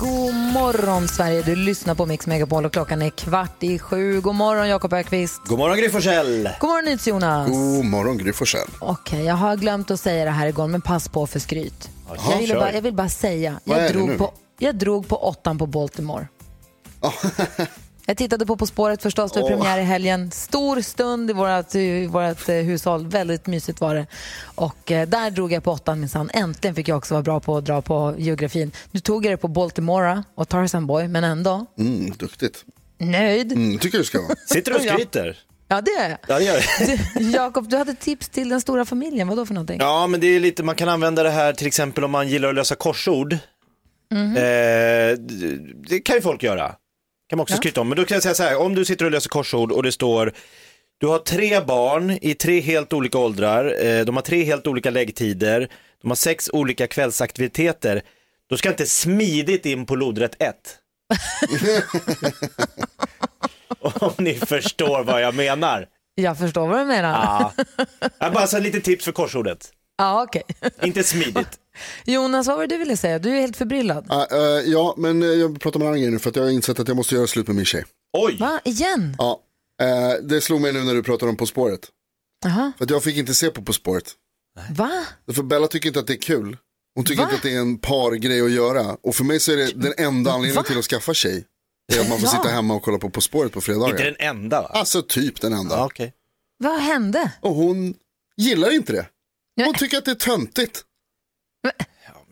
God morgon Sverige, du lyssnar på Mix Megapol och klockan är kvart i sju. God morgon Jakob Ökvist. God morgon Gry Forssell. God morgon NyhetsJonas. God morgon Gry Forssell. Okej, jag har glömt att säga det här igår, men pass på för skryt. Jaha, jag, ville kör. bara, jag vill bara säga, jag drog, på, jag drog på åttan på Baltimore. Jag tittade på På spåret förstås, det var premiär i helgen. Stor stund i vårt, i vårt eh, hushåll, väldigt mysigt var det. Och eh, där drog jag på åttan minsann. Äntligen fick jag också vara bra på att dra på geografin. Nu tog jag det på Baltimora och Tarzan Boy, men ändå Mm, duktigt. nöjd. Mm, tycker du ska vara. Sitter du och Ja. skryter? Ja, det är jag. Ja, det gör det. Du, Jakob, du hade tips till den stora familjen. Vad då för någonting? Ja, men det är lite, man kan använda det här till exempel om man gillar att lösa korsord. Mhm. Eh, det- det kan ju folk göra. Kan man också skryta om. Men då kan jag säga så här, om du sitter och löser korsord och det står du har tre barn i tre helt olika åldrar, eh, de har tre helt olika läggtider, de har sex olika kvällsaktiviteter. Då ska jag inte smidigt in på lodrätt 1. om ni förstår vad jag menar. Jag förstår vad du menar. Ja. Jag bara så lite tips för korsordet. Ja, okej. Inte smidigt. Jonas, vad var det du ville säga? Du är helt förbryllad. Ah, eh, ja, men eh, jag pratar med en annan grej nu för att jag har insett att jag måste göra slut med min tjej. Oj! Va? Igen? Ja, eh, det slog mig nu när du pratar om På spåret. Jaha. För att jag fick inte se på På spåret. Va? För Bella tycker inte att det är kul. Hon tycker Va? inte att det är en pargrej att göra. Och för mig så är det den enda anledningen till att skaffa tjej. Är att man får Ja. sitta hemma och kolla på På spåret på Inte fredagar. den enda va? Alltså typ den enda. Ja, okej. Vad hände? Och hon gillar inte det. Hon tycker att det är töntigt. Ja,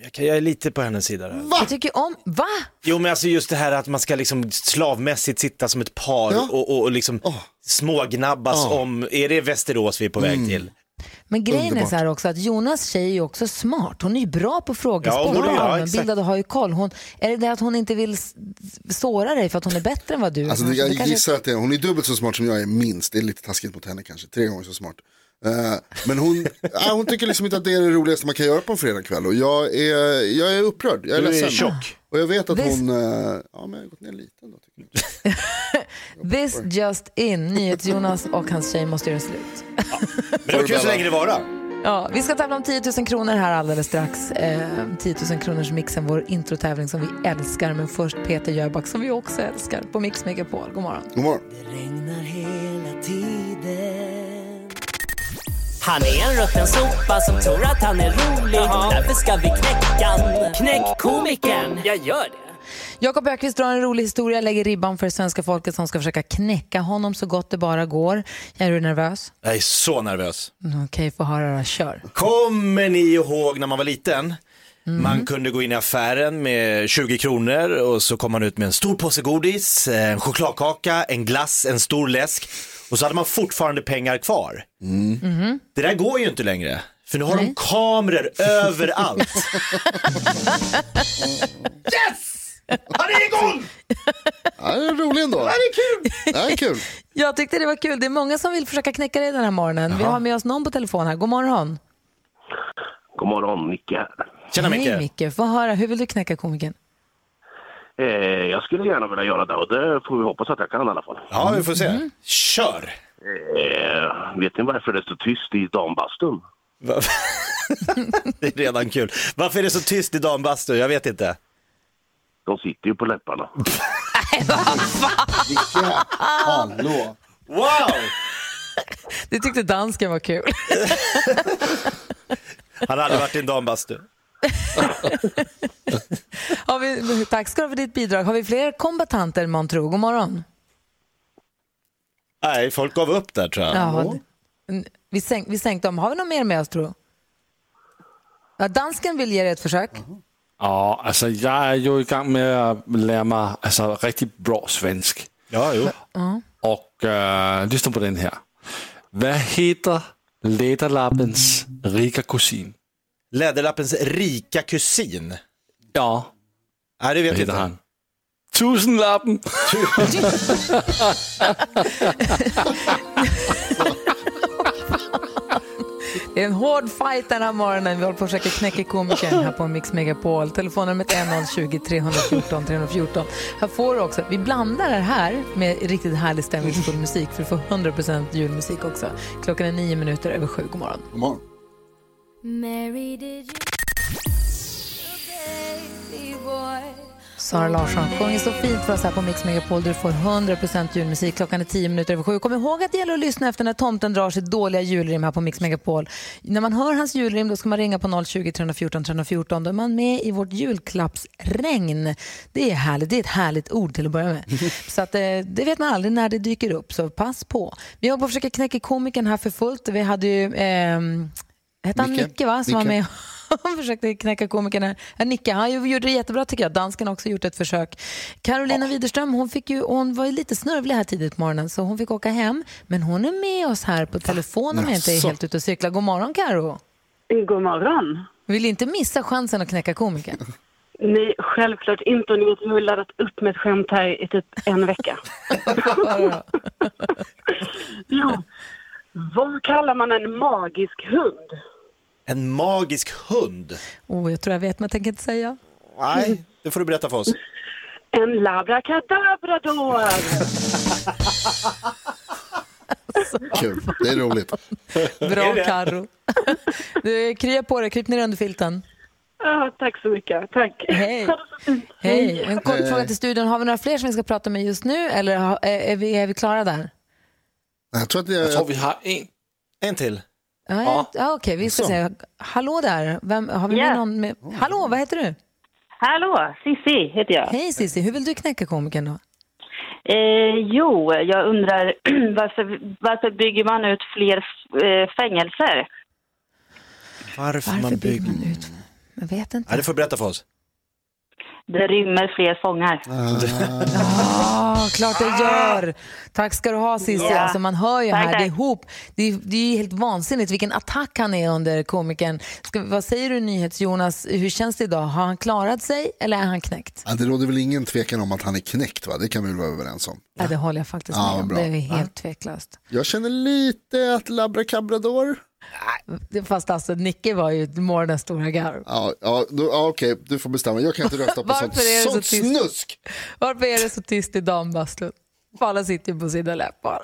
jag, kan, jag är lite på hennes sida där. Jag tycker om... Va? Jo men alltså just det här att man ska liksom slavmässigt sitta som ett par Ja. och, och, och liksom Åh. smågnabbas Ja. Mm. om, är det Västerås vi är på väg till? Men grejen är Underbart. så här också att Jonas tjej är ju också smart. Hon är ju bra på Ja, frågesport hon är- ja, allmänbildad och har ju koll. Hon, är det det att hon inte vill såra dig för att hon är bättre än vad du är? Alltså, det, kanske? jag Det kanske- gissar att det, hon är dubbelt så smart som jag är minst. Det är lite taskigt mot henne kanske, tre gånger så smart. Eh, men hon, ja, hon tycker liksom inte att det är det roligaste man kan göra på en fredagkväll. Och jag är, jag är upprörd, jag är Du är ledsen. tjock. Och jag vet att This- hon, eh, ja men jag har gått ner lite ändå. Tycker jag. This just in, NyhetsJonas och hans tjej måste göra slut. Men det var kul så länge det vara. Ja, vi ska tävla om 10 000 kronor här alldeles strax. Eh, 10 000 kronors mixen, vår introtävling som vi älskar. Men först Peter Jöback som vi också älskar på Mix Megapol. God morgon. God morgon. Han är en rutten sopa som tror att han är rolig. Därför ska vi knäcka. Knäck komikern. Jag gör det. Jakob Ökvist drar en rolig historia, lägger ribban för svenska folket som ska försöka knäcka honom så gott det bara går. Är du nervös? Jag är så nervös. Mm, Okej, få höra då. Kör. Kommer ni ihåg när man var liten? Mm. Man kunde gå in i affären med 20 kronor och så kom man ut med en stor påse godis, en chokladkaka, en glass, en stor läsk och så hade man fortfarande pengar kvar. Det där går ju inte längre, för nu har de Nej. kameror överallt. yes! Han är igång! Ja, det är roligt ändå. Det är kul! Det är kul. Jag tyckte det var kul. Det är många som vill försöka knäcka dig den här morgonen. Vi har med oss någon på telefon här. God morgon. God morgon, Micke. Tjena Micke. Hej Micke. Få höra, hur vill du knäcka komikern? Eh, jag skulle gärna vilja göra det och det får vi hoppas att jag kan i alla fall. Ja, vi får se. Kör! Eh, vet ni varför det är så tyst i dambastun? Va- det är redan kul. Varför är det så tyst i dambastu? Jag vet inte. De sitter ju på läpparna. Hallå. Wow! Du tyckte dansken var kul. Han har aldrig varit i en dambastu. Har vi, tack ska du ha för ditt bidrag. Har vi fler kombatanter man tror? God morgon. Nej, folk gav upp där tror jag. Ja, vi, sänk, vi sänkte dem. Har vi någon mer med oss tror du? Ja, dansken vill ge dig ett försök. Ja, alltså jag är ju igång med att lära mig alltså, riktigt bra svensk. Ja, jo. Och äh, lyssna på den här. Vad heter Läderlappens rika kusin? Läderlappens rika kusin. Ja, Nej, det vet vad heter inte. han? Tusenlappen! Det Det är en hård fight den här morgonen. Vi håller på att försöka knäcka komikern här på Mix Megapol. Telefonnumret är 020 314 314. Här får du också, vi blandar det här med riktigt härlig stämningsfull musik för att få 100% julmusik också. Klockan är nio minuter över sju. God morgon. God morgon. Sara Larsson sjunger så fint för oss här på Mix Megapol du får 100% julmusik. Klockan är 10 minuter över sju. Kom ihåg att det gäller att lyssna efter när tomten drar sitt dåliga julrim här på Mix Megapol. När man hör hans julrim då ska man ringa på 020 314 314. Då är man med i vårt julklappsregn. Det är härligt. Det är ett härligt ord till att börja med. Så att, eh, det vet man aldrig när det dyker upp, så pass på. Vi håller på att försöka knäcka komikern här för fullt. Vi hade ju... ehm, Hette han. Micke, va? Som var Micke. med Han försökte knäcka komikern här. Ja, Nicke, han gjorde det jättebra tycker jag. Dansken har också gjort ett försök. Carolina Widerström, hon, fick ju, hon var ju lite snörvlig här tidigt på morgonen så hon fick åka hem. Men hon är med oss här på telefon om jag inte är helt ute och cyklar. God morgon Karo. God morgon. Vill inte missa chansen att knäcka komikern. Nej, självklart inte. Och ni vet, vi har laddat upp med ett skämt här i typ en vecka. jo. Vad kallar man en magisk hund? En magisk hund? Oh, jag tror jag vet men jag tänker inte säga. Nej, det får du berätta för oss. En labrakadabrador. Kul, det är roligt. Bra Karo. Du, krya på dig, kryp ner under filten. Ja, tack så mycket. Tack. Hej. Hej. En kort fråga till studion. Har vi några fler som vi ska prata med just nu eller är, vi, är vi klara där? Jag tror att Jag tror jag, vi har en. En till. Ja, ja. ja, Okej, vi ska Så. se. Hallå där. Vem, har vi med någon med? Hallå, vad heter du? Hallå, Sissi heter jag. Hej Cissi, hur vill du knäcka komikern då? Eh, jo, jag undrar varför, varför bygger man ut fler eh, fängelser? Varför, Varför man bygger bygger... man ut? Jag vet inte. Ja, det får du berätta för oss. Det rymmer fler fångar. Ja, klart det gör. Tack ska du ha Cissi. Ja. Alltså, man hör ju Tack, här, det är tack. ihop. Det är, det är helt vansinnigt vilken attack han är under komikern. Ska, vad säger du NyhetsJonas, hur känns det idag? Har han klarat sig eller är han knäckt? ja, det råder väl ingen tvekan om att han är knäckt va? Det kan vi väl vara överens om. Ja, det håller jag faktiskt Ja, med om. bra. Det är helt tveklöst. Jag känner lite att labrakabrador, Fast alltså, Nicke var ju morgonens stora garv. ja, ja, ja okej du får bestämma. Jag kan inte rösta på Varför sånt, så sånt tyst? snusk. Varför är det så tyst i dambastun? Alla sitter ju på sina läppar.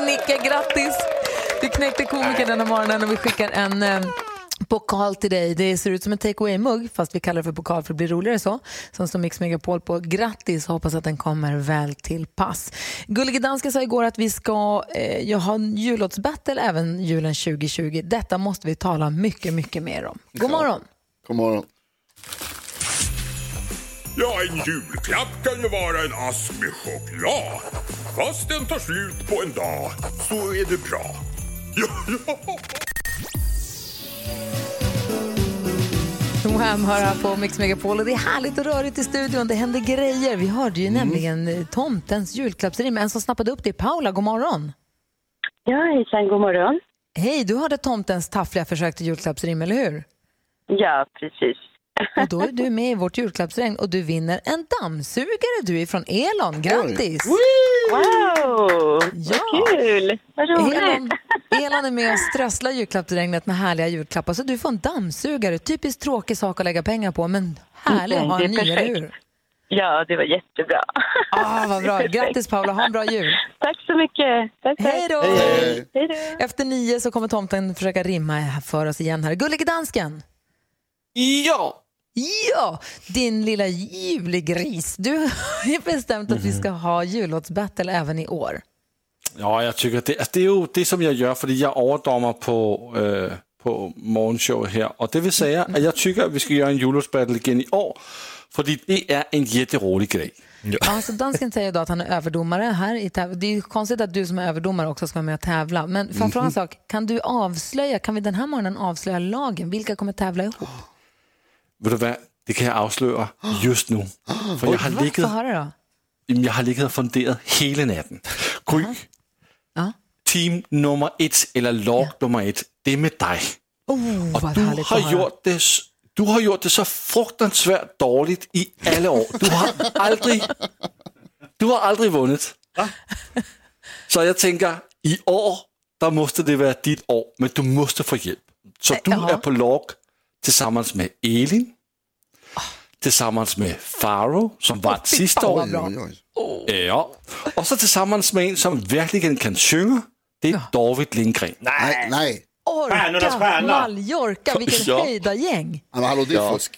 Nicke, grattis! Du knäckte komikern den här morgonen och vi skickar en eh, pokal till dig. Det ser ut som en take away-mugg, fast vi kallar det för pokal för att det blir roligare så. Som står Mix Megapol på. Grattis hoppas att den kommer väl till pass. Gullige Danska sa igår att vi ska eh, ha en jullåtsbattle även julen 2020. Detta måste vi tala mycket, mycket mer om. God morgon! God morgon. Ja, en julklapp kan ju vara en ask med choklad. Fast den tar slut på en dag så är det bra. Ja, ja. Wham hör här på Mix Megapol och det är härligt och rörigt i studion. Det händer grejer. Vi hörde ju nämligen eh, tomtens julklappsrim. En som snappade upp det är Paula. God morgon. Ja, hejsan, god morgon. Hej, du hörde tomtens taffliga försök till julklappsrim, eller hur? Ja, precis. Och då är du med i vårt julklappsregn och du vinner en dammsugare du är från Elon. Grattis! Wow, Ja. vad kul! Vad roligt. Elon, Elon är med och strösslar julklappsregnet med härliga julklappar. Så du får en dammsugare. Typiskt tråkig sak att lägga pengar på, men härlig att Mm, ha det en ny, eller hur? Ja, det var jättebra. Ah, vad bra. Grattis Paula, ha en bra jul. Tack så mycket. Tack, tack. Hej då! Hej. Hej då. Efter nio så kommer tomten försöka rimma för oss igen här. Gullige dansken! Ja! Ja, din lilla julegris. Du har ju bestämt att vi ska ha jullåtsbattle även i år. Ja, jag tycker det, alltså det är ju det som jag gör, för jag överdomar på, äh, på morgonshow här. Och det vill säga att jag tycker att vi ska göra en jullåtsbattle igen i år. För det är en jätterolig grej. Alltså, dansken säger då att han är överdomare här i täv- Det är ju konstigt att du som är överdomare också ska vara med och tävla. Men får jag fråga en sak? Kan du avslöja, kan vi den här morgonen avslöja lagen? Vilka kommer tävla ihop? Vet du vad? Det kan jag avslöja just nu. För jag har ligget, då. jamen, jag har ligget och funderat hela natten. Gry, Ja. team nummer ett, eller lag nummer ett, det är med dig. Och vad du har, gjort det, du har gjort det så fruktansvärt dåligt i alla år. Du har aldrig, du har aldrig vunnit. Så jag tänker, i år där måste det vara ditt år, men du måste få hjälp. Så du är på lag tillsammans med Elin, tillsammans med Faro som var sista fan, år. oj. Ja. Och så tillsammans med en som verkligen kan sjunga, det är David Lindgren. Nej, nej. Stjärnornas Orka, stjärna. Mallorca, vilken Ja. höjda gäng. Men hallå, det är Ja. fusk.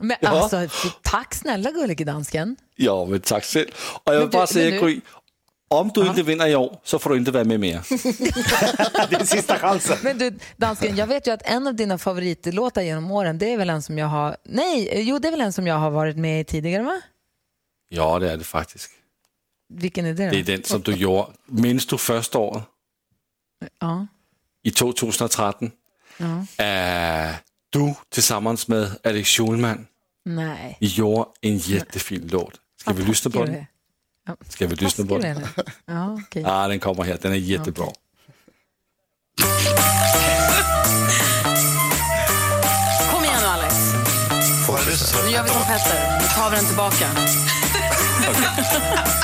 Men alltså, tack snälla gullige dansken. Ja, men tack själv. Och jag vill du- bara säga nu- Gry, om du inte vinner i år så får du inte vara med mer. Det är sista chansen. Men du, dansken, jag vet ju att en av dina favoritlåtar genom åren, det är väl en som jag har... Nej, jo, det är väl en som jag har varit med i tidigare, va? Ja, det är det faktiskt. Vilken är det då? Det är den som du gjorde, minns du första året Ja. i 2013? Ja. Äh, du tillsammans med Alex Schulman Nej. I gjorde en jättefin låt. Ska vi lyssna på den? Ska vi lyssna på den? Ja, okej. Ja, den kommer här. Den är jättebra. Kom igen nu, Alex. Nu gör vi som Petter. Nu tar vi den tillbaka. Nu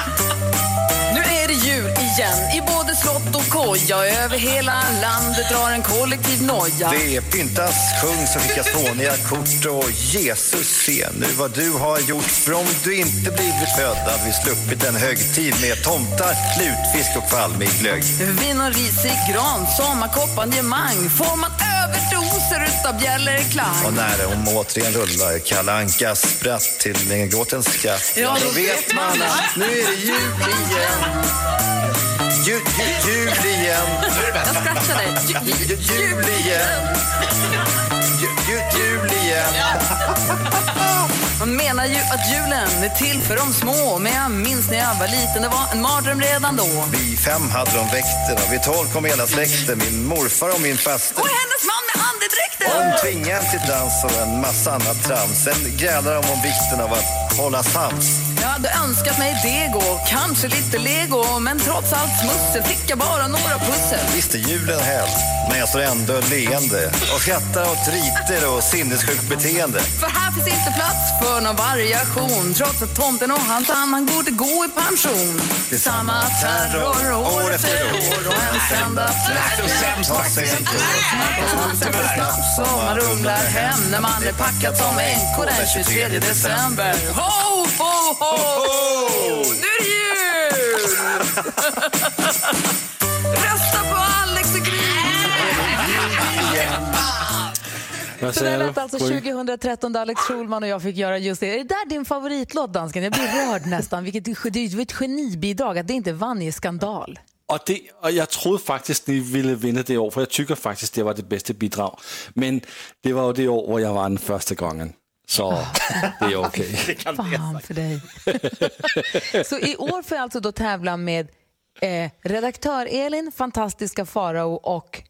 koja. Över hela landet drar en kollektiv noja. Det pyntas, sjungs och skickas fåniga kort och Jesus se nu vad du har gjort för om du inte blivit född hade vi sluppit en högtid med tomtar, lutfisk och kvalmig glögg. Vin och risig gran, sommarkompanjemang. Får man överdoser utav bjällerklang. Och när de återigen rullar Kalle Ankas spratt till en gråtens skatt Ja, då vet man att nu är det jul igen. Jul, igen. Jag ju- Jul, igen. Jul, igen. Man menar ju att julen är till för de små Men jag minns när jag var liten, det var en mardröm redan då Vi fem hade de väkterna, vid tolv kom hela släkten Min morfar och min faster Och hennes man med andedräkten! De tvingade till dans och en massa annat trams Sen grälade de om vikten av att hålla sams hade önskat mig deg och kanske lite lego Men trots allt smussel fick jag bara några pussel. Visst är julen häll, men jag står ändå leende och skrattar åt riter och sinnessjukt beteende. För här finns inte plats för någon variation Trots att tomten och hans han borde gå i pension. Det är Samma terror år efter år. och en enda fläkt Så man rumlar hem när man är packad som NK den 23 december. Ho, ho, ho! Nu är det jul! Rösta på Alex och Gry! Så det säger lät alltså Gry? 2013 där Alex Schulman och jag fick göra just det. Är det där din favoritlåt, dansken? Jag blir rörd nästan. Vilket, det var ett genibidrag att det inte vann i skandal. Och, det, och jag trodde faktiskt ni ville vinna det år, för jag tycker faktiskt det var det bästa bidrag. Men det var ju det år jag vann första gången. Så det är okej. Fan för dig. Så i år får jag alltså då tävla med eh, redaktör Elin, fantastiska Farao och...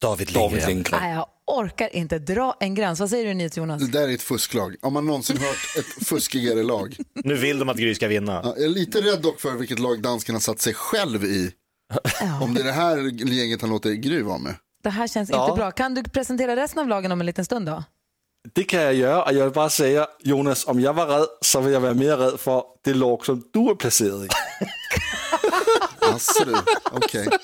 David Lindgren. Nej, jag orkar inte dra en gräns. Vad säger du Nils Jonas? Det där är ett fusklag. Om man någonsin hört ett fuskigare lag. Nu vill de att Gry ska vinna. Ja, jag är lite rädd dock för vilket lag dansken har satt sig själv i. Om det är det här gänget han låter Gry vara med. Det här känns Ja. inte bra. Kan du presentera resten av lagen om en liten stund då? Det kan jag göra, och jag vill bara säga Jonas, om jag var rädd så vill jag vara mer rädd för det lag som du är placerad i. Du, okej. Okay.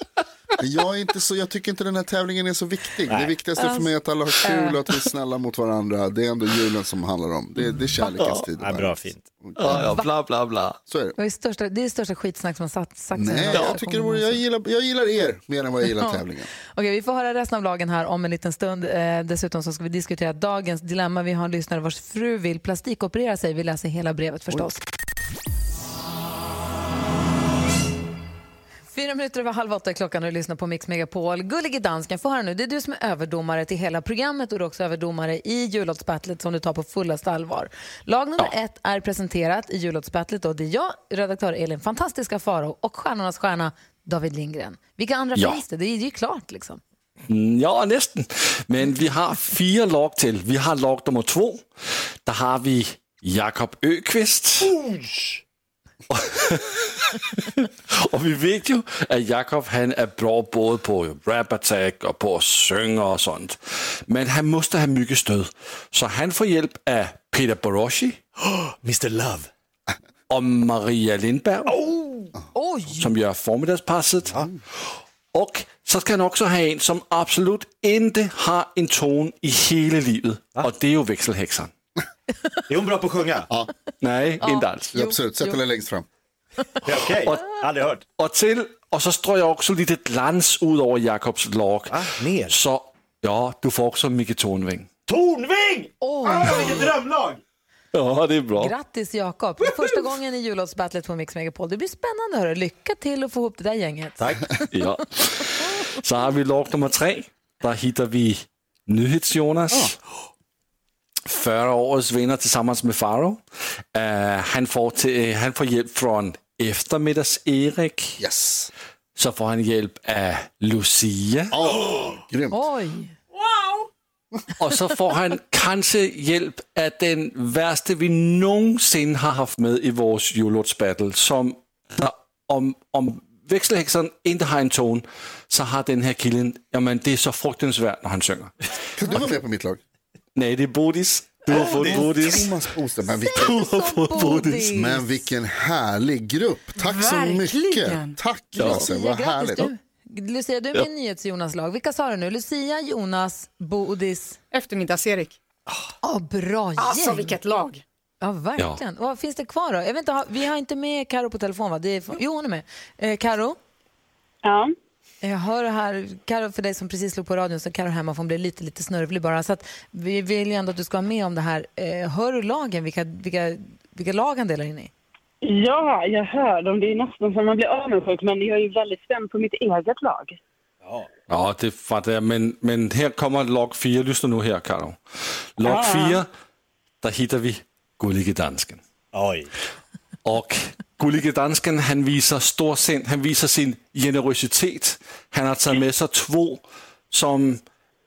Jag, är inte så, jag tycker inte den här tävlingen är så viktig. Det viktigaste för mig är att alla har kul och att vi är snälla mot varandra. Det är ändå julen som handlar om. Det, det är kärlekens tid. Ja, bra, fint. Ja, ja, bla bla bla. Så är det. Det är största, det är största skitsnack som har sagt, sagt Nej, jag, tycker det vore, jag, gillar, jag gillar er mer än vad jag gillar tävlingen. Okej, vi får höra resten av lagen här om en liten stund. Eh, dessutom så ska vi diskutera dagens dilemma. Vi har en lyssnare vars fru vill plastikoperera sig. Vi läser hela brevet förstås. Fyra minuter över halv åtta är klockan och du lyssnar på Mix Megapol. Gullige dansken, få höra nu. Det är du som är överdomare till hela programmet och du är också överdomare i jullåtsbattlet som du tar på fullaste allvar. Lag nummer ett är presenterat i jullåtsbattlet och det är jag, redaktör Elin, fantastiska Faro och stjärnornas stjärna David Lindgren. Vilka andra Ja. finns det? Det är ju klart liksom. Mm, Ja, nästan. Men vi har fyra lag till. Vi har lag nummer två. Där har vi Jakob Öqvist. och vi vet ju att Jakob han är bra både på rap attack och på att sjunga och sånt. Men han måste ha mycket stöd. Så han får hjälp av Peter Boroschi Mr Love. och Maria Lindberg Oj! som gör förmiddagspasset. Och så ska han också ha en som absolut inte har en ton i hela livet. Och det är ju växelhäxan. Är hon bra på att sjunga? Ja, Nej, inte alls. ja, absolut. Sätt henne längst fram. Okej, aldrig hört. Och, till, och så strör jag också lite glans ut över Jakobs lag. Ah, mer. Så ja, du får också mycket tonving. Tornving! Åh, Ah, vilket drömlag! Ja, det är bra. Grattis Jakob! Det är Första gången i jullåtsbattlet på Mix Megapol. Det blir spännande. Hörru. Lycka till att få ihop det där gänget. Tack. Ja. Så har vi lag nummer tre. Där hittar vi NyhetsJonas. Förra årets vinnare tillsammans med Faro. Uh, han, får till, han får hjälp från eftermiddags-Erik. Yes. Så får han hjälp av Lucia. Åh, grymt. Oj! Och så får han kanske hjälp av den värsta vi någonsin har haft med i vår jullåtsbattle. Som om, om växelhäxan inte har en ton så har den här killen, jamen det är så fruktansvärt när han sjunger. Kan du vara med på mitt lag? Nej, det är Bodis. Du har fått Bodis. Thomas Boström, men vilken, Du har fått Bodis. men vilken härlig grupp. Tack så mycket. Verkligen. Tack Lasse, vad härligt. grattis du. Lucia, du är med i NyhetsJonas lag. Vilka sa du nu? Lucia, Jonas, Bodis. Eftermiddags-Erik. Ja, bra gäng! Alltså vilket lag. Ja, verkligen. Vad finns det kvar då? Jag vet inte, har- vi har inte med Karo på telefon va? Det är, jo, hon är med. Eh, Karo, Ja. Jag hör här, Karo, för dig som precis slog på radion så Karo hemma får bli lite, lite snörvlig bara. Så att vi vill ju ändå att du ska vara med om det här. Eh, hör du lagen, vilka, vilka, vilka lag han delar in i? Ja, jag hör dem. Det är nästan som man blir avundsjuk, men jag är ju väldigt spänd på mitt eget lag. Ja, det fattar jag. Men, men här kommer lag 4. Lyssna nu här, Karo. Lag 4, där hittar vi Gullige Dansken. Oj. Och Gullige Dansken, han visar storsind, han visar sin generositet. Han har tagit med sig två som,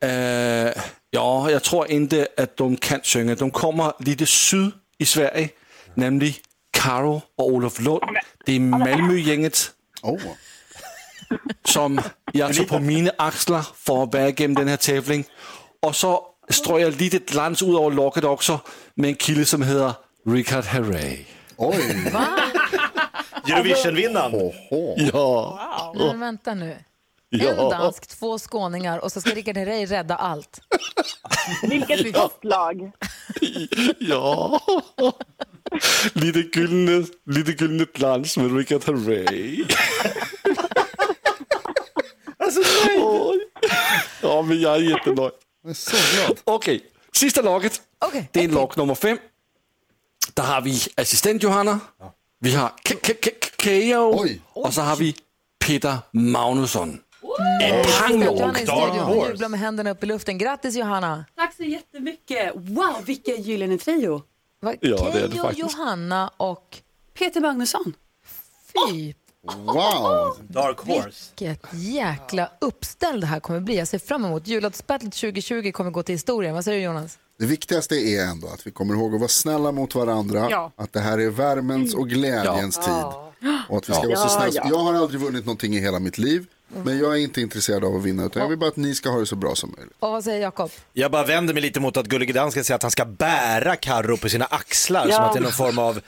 eh, ja, jag tror inte att de kan sjunga. De kommer lite syd i Sverige, nämligen Karo och Olof Lund. Det är Malmögänget Åh, som jag tog på mina axlar för att bära igenom den här tävling. Och så strör jag lite glans ut över locket också med en kille som heter Richard Herrey. oj. Eurovision-vinnaren. Oho. Ja, Men vänta nu. En ja, dansk, två skåningar och så ska Rickard Herrey rädda allt. Vilket gott lag! ja. Lite gyllene, lite gyllene glans med Richard Herrey. Alltså, Oj. Ja, men jag är jättenöjd. Jag är så glad. Okej, sista laget. Okej, Det är lag nummer fem. Där har vi assistent Johanna. Vi har K- K- K- Keyyo. Oj. Och så har vi Peter Magnusson. En Dark studion. Hon jublar med händerna upp i luften. Grattis Johanna! Tack så jättemycket. Wow, vilken gyllene trio. Va- Ja, det är det Keyyo, faktiskt. Johanna och Peter Magnusson. fy, Wow. Dark Horse. vilket jäkla uppställ det här kommer bli. Jag ser fram emot. Jullåtsbattlet 2020 kommer gå till historien. Vad säger du Jonas? Det viktigaste är ändå att vi kommer ihåg att vara snälla mot varandra. Ja. Att det här är värmens och glädjens tid. Och att vi ska vara så Ja, snälla. ja. Jag har aldrig vunnit någonting i hela mitt liv. Men jag är inte intresserad av att vinna. Utan jag vill bara att ni ska ha det så bra som möjligt. Och vad säger Jakob? Jag bara vänder mig lite mot att Gullige Dansken säger att han ska bära Karro på sina axlar Ja. som att det är någon form av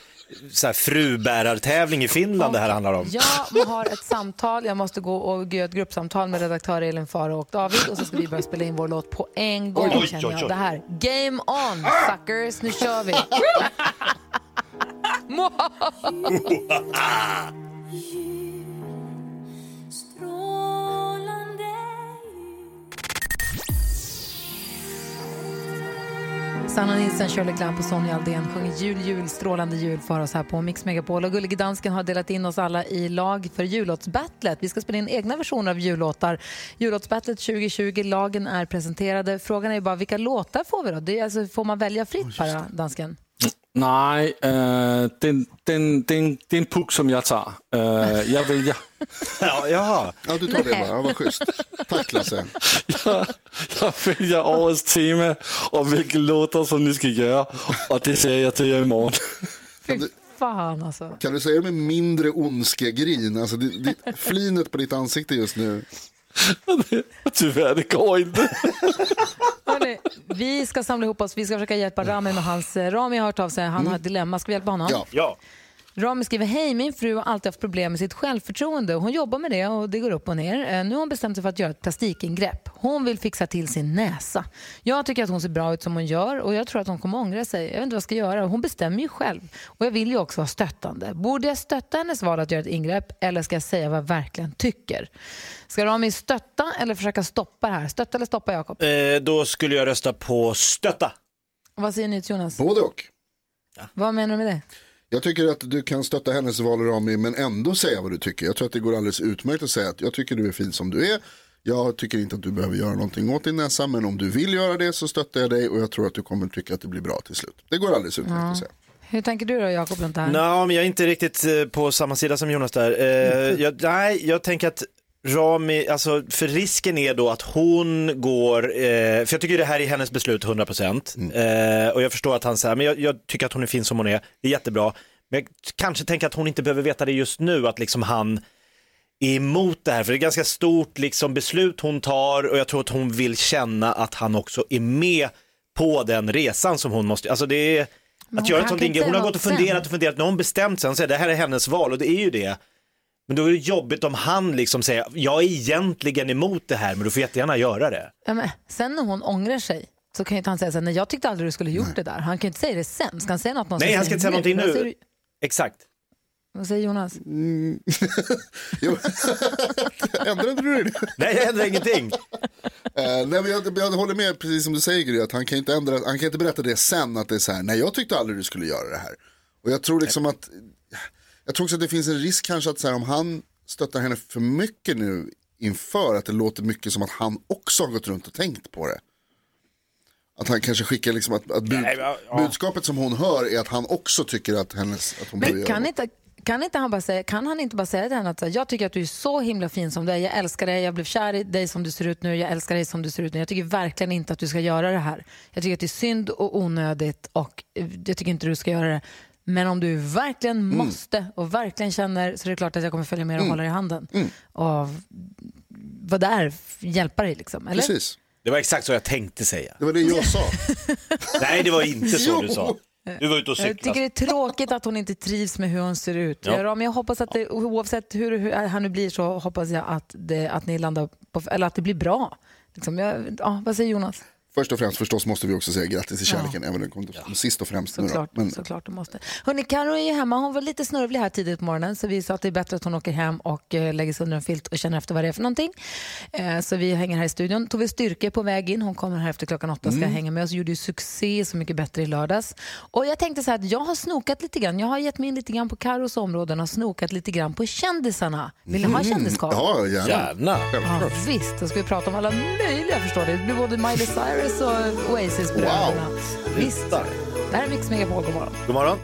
så här, frubärartävling i Finland det här handlar om. Jag har ett samtal. Jag måste gå och göra ett gruppsamtal med redaktör Elin Faro och David och så ska vi börja spela in vår låt på en gång. Oj, oj, känner oj, jag. oj. Det här. Game on suckers, nu kör vi! Sanna Nilsson, Shirley Clamp och Sonja Aldén sjunger jul, jul, strålande jul för oss här på Mix Megapol. Och Gullige Dansken har delat in oss alla i lag för jullåtsbattlet. Vi ska spela in egna versioner av jullåtar. Jullåtsbattlet 2020, lagen är presenterade. Frågan är bara vilka låtar får vi då? Det är alltså, får man välja fritt bara, dansken? Nej, äh, den, den, den, det är en puck som jag tar. Äh, jag väljer. Ja, jaha. Ja, du tar det bara. Ja, vad schysst. Tack Lasse. Jag, jag väljer årets tema och vilka låtar som ni ska göra. Och det säger jag till er imorgon. Fy fan alltså. Kan du säga det med mindre ondskegrin? Alltså, det, det, flinet på ditt ansikte just nu. Tyvärr, det går inte. Hörrni, vi ska samla ihop oss. Vi ska försöka hjälpa Rami med hans... eh, Rami har hört av sig. Han har ett dilemma. Ska vi hjälpa honom? Ja. Ja. Rami skriver, hej min fru har alltid haft problem med sitt självförtroende. Hon jobbar med det och det går upp och ner. Eh, Nu har hon bestämt sig för att göra ett plastikingrepp. Hon vill fixa till sin näsa. Jag tycker att hon ser bra ut som hon gör och jag tror att hon kommer ångra sig. Jag vet inte vad jag ska göra. Hon bestämmer ju själv. Och jag vill ju också vara stöttande. Borde jag stötta hennes val att göra ett ingrepp eller ska jag säga vad jag verkligen tycker? Ska Rami stötta eller försöka stoppa det här? Stötta eller stoppa Jakob? Eh, då skulle jag rösta på stötta. Vad säger ni till Jonas? Både och. Vad menar du med det? Jag tycker att du kan stötta hennes val Rami men ändå säga vad du tycker. Jag tror att det går alldeles utmärkt att säga att jag tycker du är fin som du är. Jag tycker inte att du behöver göra någonting åt din näsa men om du vill göra det så stöttar jag dig och jag tror att du kommer tycka att det blir bra till slut. Det går alldeles utmärkt Ja. att säga. Hur tänker du då Jakob runt det här? Nej, men jag är inte riktigt eh, på samma sida som Jonas där. Eh, jag, nej, jag tänker att Rami, alltså för risken är då att hon går, eh, för jag tycker det här är hennes beslut 100% eh, och jag förstår att han säger, men jag, jag tycker att hon är fin som hon är, det är jättebra. Men jag kanske tänker att hon inte behöver veta det just nu, att liksom han är emot det här, för det är ganska stort liksom, beslut hon tar och jag tror att hon vill känna att han också är med på den resan som hon måste, alltså det är att göra ett sånt ingrepp, hon har gått och funderat och funderat, när hon bestämt sig, hon säger det här är hennes val. Och det är ju det. Men då är det jobbigt om han liksom säger, jag är egentligen emot det här men du får jättegärna göra det. Ja, men, sen när hon ångrar sig så kan ju inte han säga så här, nej jag tyckte aldrig du skulle gjort det där. Han kan ju inte säga det sen. Ska han säga något? någonstans? Nej, han ska inte säga någonting säger nu. du- Exakt. Vad säger Jonas? Ändrade du det? Nej, jag ändrar ingenting. Eh, nej, jag, jag håller med precis som du säger Gry, att han kan, inte ändra, han kan inte berätta det sen att det är så här, nej jag tyckte aldrig du skulle göra det här. Och jag tror liksom att, jag tror också att det finns en risk kanske att så här, om han stöttar henne för mycket nu inför att det låter mycket som att han också har gått runt och tänkt på det. Att han kanske skickar liksom att, att bud, Nej, men, ja. budskapet som hon hör är att han också tycker att, hennes, att hon behöver Men göra kan något. inte, kan, inte han bara säga, kan han inte bara säga till henne att så här, jag tycker att du är så himla fin som du är, jag älskar dig, jag blev kär i dig som du ser ut nu, jag älskar dig som du ser ut nu. Jag tycker verkligen inte att du ska göra det här. Jag tycker att det är synd och onödigt och eh, jag tycker inte du ska göra det. Men om du verkligen Mm. måste och verkligen känner så är det klart att jag kommer följa med och hålla dig i handen. Och vara där, hjälpa dig liksom. Eller? Precis, Det var exakt så jag tänkte säga. det var det jag sa. Nej, det var inte så du sa. Du var ute och Jag tycker cyklade. det är tråkigt att hon inte trivs med hur hon ser ut. Ja. Ja. Men jag hoppas att det, oavsett hur, hur han nu blir så hoppas jag att, det, att ni landar på, eller att det blir bra. Liksom, jag, ja, vad säger Jonas? Först och främst förstås måste vi också säga grattis till kärleken, även om det kommer sist och främst nu då. Såklart, Men såklart du måste. Hörrni, Karo är ju hemma. Hon var lite snörvlig här tidigt på morgonen så vi sa att det är bättre att hon åker hem och eh, lägger sig under en filt och känner efter vad det är för någonting. Eh, så vi hänger här i studion. Tove Styrke på väg in. Hon kommer här efter klockan åtta ska hänga med oss. Gjorde ju succé Så mycket bättre i lördags. Och jag tänkte så här att jag har snokat lite grann. Jag har gett mig in lite grann på Karos områden och snokat lite grann på kändisarna. Vill ni ha kändiskoll? ja, gärna. Gärna. Ja, visst, då ska vi prata om alla möjliga förstår du. Det blir både Miley Cyrus och Oasis-bröderna. Visst. Det här är Mix Megapol, god morgon. God morgon.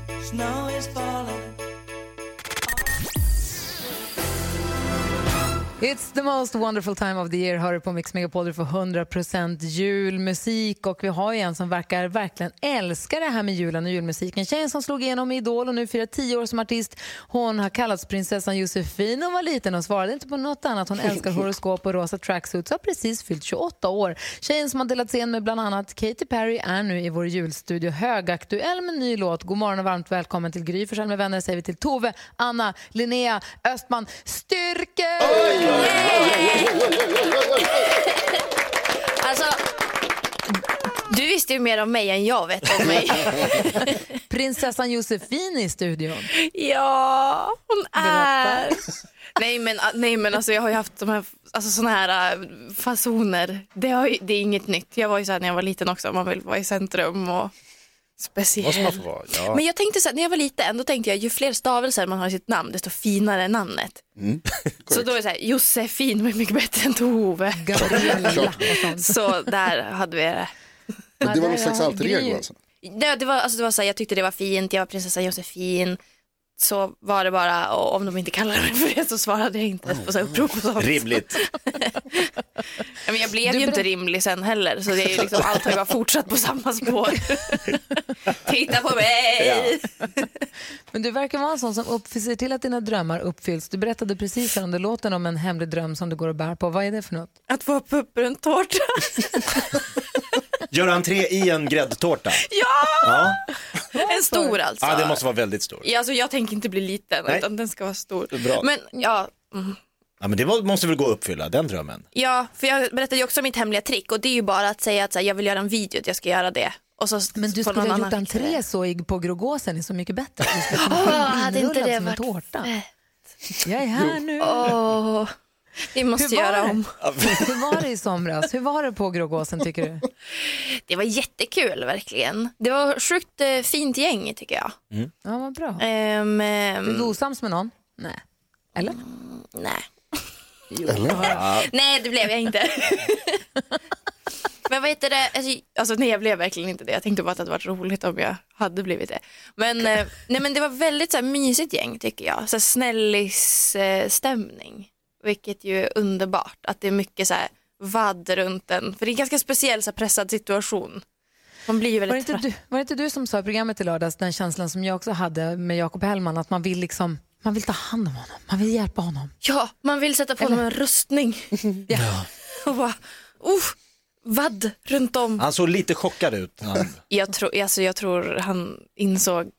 It's the most wonderful time of the year, hör du på Mix Megapol, du får 100% julmusik och vi har ju en som verkar verkligen älska det här med julen och julmusiken. Tjejen som slog igenom i Idol och nu firar 10 år som artist. Hon har kallats prinsessan Josefin hon var liten och svarade inte på något annat. Hon älskar horoskop och rosa tracksuits och har precis fyllt 28 år. Tjejen som har delat scen med bland annat Katy Perry är nu i vår julstudio högaktuell med en ny låt. God morgon och varmt välkommen till Gry Forssell med vänner säger vi till Tove, Anna, Linnea, Östman, Styrke! Alltså, du visste ju mer om mig än jag vet om mig. Prinsessan Josefin i studion. ja, hon är... Nej men, nej men alltså jag har ju haft de här, alltså såna här äh, fasoner. Det, har ju, det är inget nytt. Jag var ju så här när jag var liten också, man vill vara i centrum och speciell. Måste man få vara. Ja. Men jag tänkte så här, när jag var liten, då tänkte jag ju fler stavelser man har i sitt namn, desto finare är namnet. så då är det så här, Josefin var mycket bättre än Tove. Gabriella så där hade vi det. Men det var någon slags alter ego alltså. Det, det var, alltså det var så här, jag tyckte det var fint, jag var prinsessa Josefin. Så var det bara, och om de inte kallade mig för det så svarade jag inte på så här upprop och sånt. Rimligt. Ja, men jag blev Du ju inte rimlig sen heller, så det är ju liksom, allt har ju bara fortsatt på samma spår. Titta på mig! Men du verkar vara en sån som upp, ser till att dina drömmar uppfylls. Du berättade precis här under låten om en hemlig dröm som du går och bär på. Vad är det för något? Att få upp en tårta. Gör entré i en gräddtårta. Ja! Ja. En stor alltså. Ja, det måste vara väldigt stor. Ja, alltså, jag tänker inte bli liten, Nej. utan den ska vara stor. Bra. Men ja, mm. Ja, men det må- måste väl gå att uppfylla, den drömmen. ja, för jag berättade ju också mitt hemliga trick och det är ju bara att säga att så här, jag vill göra en video, att jag ska göra det. Och så Men du skulle ha gjort entré så i- på Grogåsen är så mycket bättre. Du skulle få hade inte inrullad det som en varit tårta. Jag är här nu. Åh, vi måste Hur var göra det? om. Hur var det i somras? Hur var det på Grogåsen tycker du? Det var jättekul verkligen. Det var sjukt eh, fint gäng tycker jag. Ja, vad bra. Ehm, ehm, du osams med någon? Nej. Eller? nej. Ja. nej, det blev jag inte. Men vad heter det, alltså, alltså nej jag blev verkligen inte det. Jag tänkte bara att det hade varit roligt om jag hade blivit det. Men, eh, nej, men det var väldigt så här, mysigt gäng tycker jag. Så här, snällis eh, stämning. Vilket ju är underbart. Att det är mycket så här vadd runt en. För det är en ganska speciell så här, pressad situation. Man blir ju Var det, väldigt inte du, var det inte du som sa i programmet i lördags, den känslan som jag också hade med Jakob Hellman, att man vill liksom man vill ta hand om honom, man vill hjälpa honom. Ja, man vill sätta på honom en rustning. Ja. Och bara, uh, vadd runt om. Han såg lite chockad ut. Han... Jag, tror, alltså, jag tror han insåg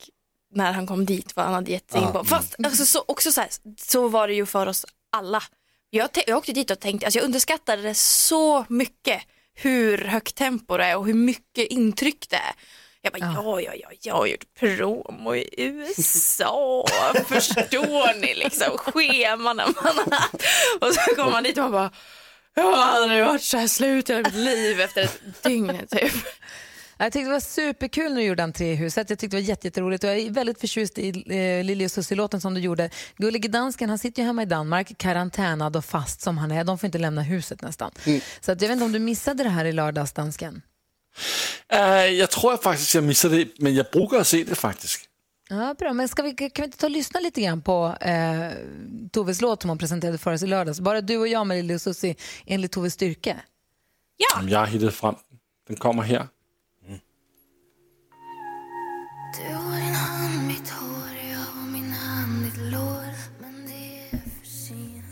när han kom dit vad han hade gett sig in på. Fast alltså, så, också så, här, så var det ju för oss alla. Jag, jag åkte dit och tänkte, alltså, jag underskattade det så mycket hur högt tempo det är och hur mycket intryck det är. Jag bara, ja, ja, ja, jag har gjort promo i USA, förstår ni liksom scheman man har. Och så kommer man dit och man bara, jag har aldrig varit så här slut i mitt liv efter ett dygn typ. Jag tyckte det var superkul när du gjorde entré i huset. Jag tyckte det var jätte- jätteroligt och jag är väldigt förtjust i eh, Lili och Susie-låten som du gjorde. Gullige dansken, han sitter ju hemma i Danmark, karantänad och fast som han är. De får inte lämna huset nästan. Så att jag vet inte om du missade det här i lördags, dansken? Uh, jag tror jag faktiskt jag missade det, men jag brukar se det faktiskt. Ja, bra. Men ska vi, kan vi inte ta och lyssna lite grann på eh, Toves låt som hon presenterade för oss i lördags? Bara du och jag med och Susie enligt Toves styrka. Ja. Jag har hittat fram den. kommer här. Du har din hand mitt hår, jag har min hand ditt lår Men det är för sent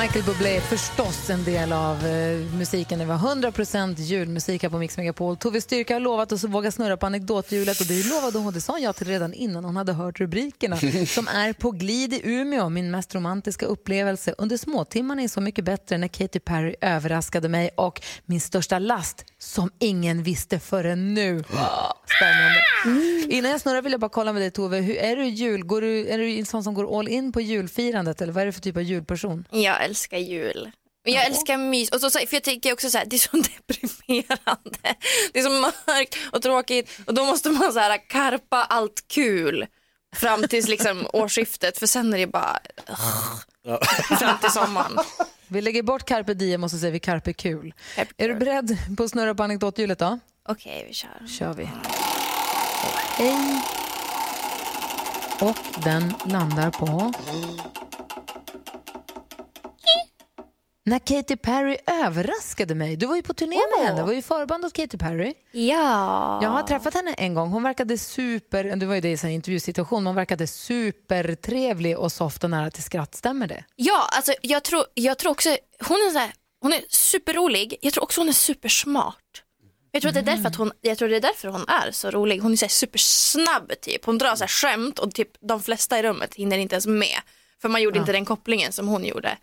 Michael Bublé är förstås en del av eh, musiken. Det var 100% julmusik här på Mix Megapol. Tove Styrka har lovat oss att våga snurra på anekdothjulet och det lovade hon. Det sa hon ja till redan innan hon hade hört rubrikerna. Som är på glid i Umeå, min mest romantiska upplevelse. Under småtimmarna är Så mycket bättre när Katy Perry överraskade mig och min största last som ingen visste förrän nu. Spännande. Innan jag snurrar vill jag bara kolla med dig Tove. Hur, är du jul? Går du, är du en sån som går all in på julfirandet eller vad är du för typ av julperson? Jag älskar jul. Men jag älskar mys. Och så, för jag tänker också så här, det är så deprimerande. Det är så mörkt och tråkigt. Och då måste man så här karpa allt kul fram tills liksom årsskiftet. För sen är det bara fram till sommaren. Vi lägger bort carpe diem och så säger vi carpe kul. Är du beredd på att snurra på anekdothjulet då? Okej, vi kör. kör vi. Hej. Och den landar på... När Katy Perry överraskade mig. Du var ju på turné med henne. Du var ju förband åt Katy Perry. Ja. Jag har träffat henne en gång. Hon verkade super... Du var ju det i en intervjusituation. Hon verkade supertrevlig och soft och nära till skratt. Stämmer det? Ja, alltså jag tror, jag tror också, hon är, så här, hon är superrolig. Jag tror också hon är supersmart. Jag tror, att det är därför att hon, jag tror det är därför hon är så rolig. Hon är så här supersnabb typ. Hon drar så här skämt och typ de flesta i rummet hinner inte ens med. För man gjorde inte den kopplingen som hon gjorde.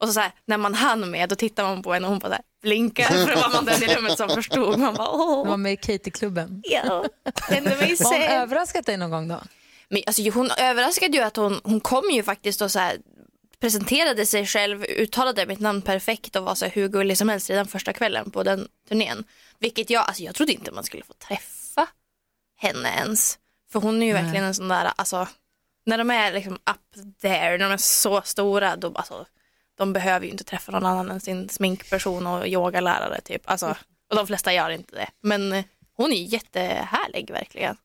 Och så, så här, när man hann med då tittar man på henne och hon bara så blinkar för då var man den i rummet som förstod. Man bara Hon åh. var med i Katy-klubben. Ja, kände mig Har hon överraskat dig någon gång då? Men, alltså, hon överraskade ju att hon, hon kom ju faktiskt och så här, presenterade sig själv, uttalade mitt namn perfekt och var så här, hur gullig som helst redan första kvällen på den turnén. Vilket jag, alltså jag trodde inte man skulle få träffa henne ens. För hon är ju Nej. verkligen en sån där, alltså när de är liksom up there, när de är så stora, då, alltså, de behöver ju inte träffa någon annan än sin sminkperson och yogalärare typ. Alltså, och de flesta gör inte det. Men eh, hon är ju jättehärlig verkligen.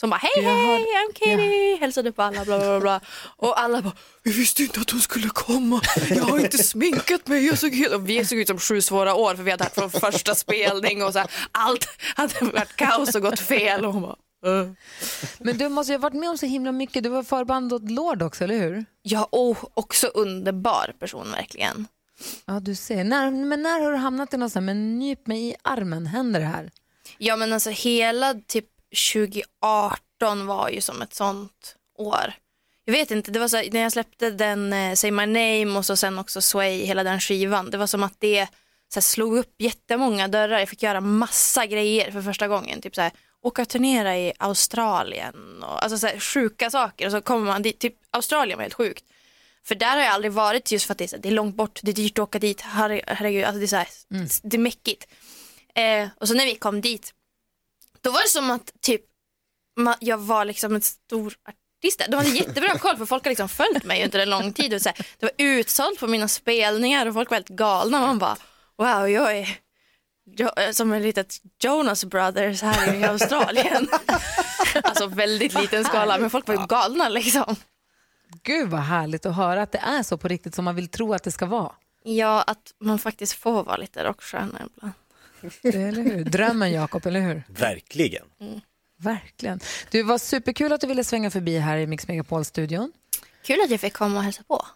Som bara hej hej, I'm Katie, hälsade på alla bla bla bla. Och alla bara, vi visste inte att hon skulle komma, jag har inte sminkat mig, jag såg helt... Och vi såg ut som sju svåra år för vi hade haft från första spelning och så här, allt hade varit kaos och gått fel. Och hon bara. Men du måste ju ha varit med om så himla mycket. Du var förband åt Lord också, eller hur? Ja, och också underbar person verkligen. Ja, du ser. När, men när har du hamnat i något sånt men nyp mig i armen, händer det här? Ja men alltså hela typ 2018 var ju som ett sånt år. Jag vet inte, det var så när jag släppte den eh, Say My Name och så sen också Sway, hela den skivan. Det var som att det så här, slog upp jättemånga dörrar. Jag fick göra massa grejer för första gången. Typ så här, åka och turnera i Australien och alltså så här, sjuka saker. Och så kommer man dit, typ Australien var helt sjukt. För där har jag aldrig varit just för att det är, så, här, det är långt bort, det är dyrt att åka dit, herre, herregud, alltså det är så här, det är mäckigt. Eh, och så när vi kom dit, då var det som att typ ma- jag var liksom en stor artist där. De hade jättebra koll för folk har liksom följt mig under en lång tid. Och så här, det var utsålt på mina spelningar och folk var helt galna. Man bara wow, jag är jo- som en litet Jonas Brothers här i Australien. alltså väldigt liten skala men folk var ju galna liksom. Gud vad härligt att höra att det är så på riktigt som man vill tro att det ska vara. Ja, att man faktiskt får vara lite rockstjärna ibland. Eller hur? Drömmen Jakob, eller hur? Verkligen. Verkligen. Du var superkul att du ville svänga förbi här i Mix Megapol-studion. Kul att jag fick komma och hälsa på.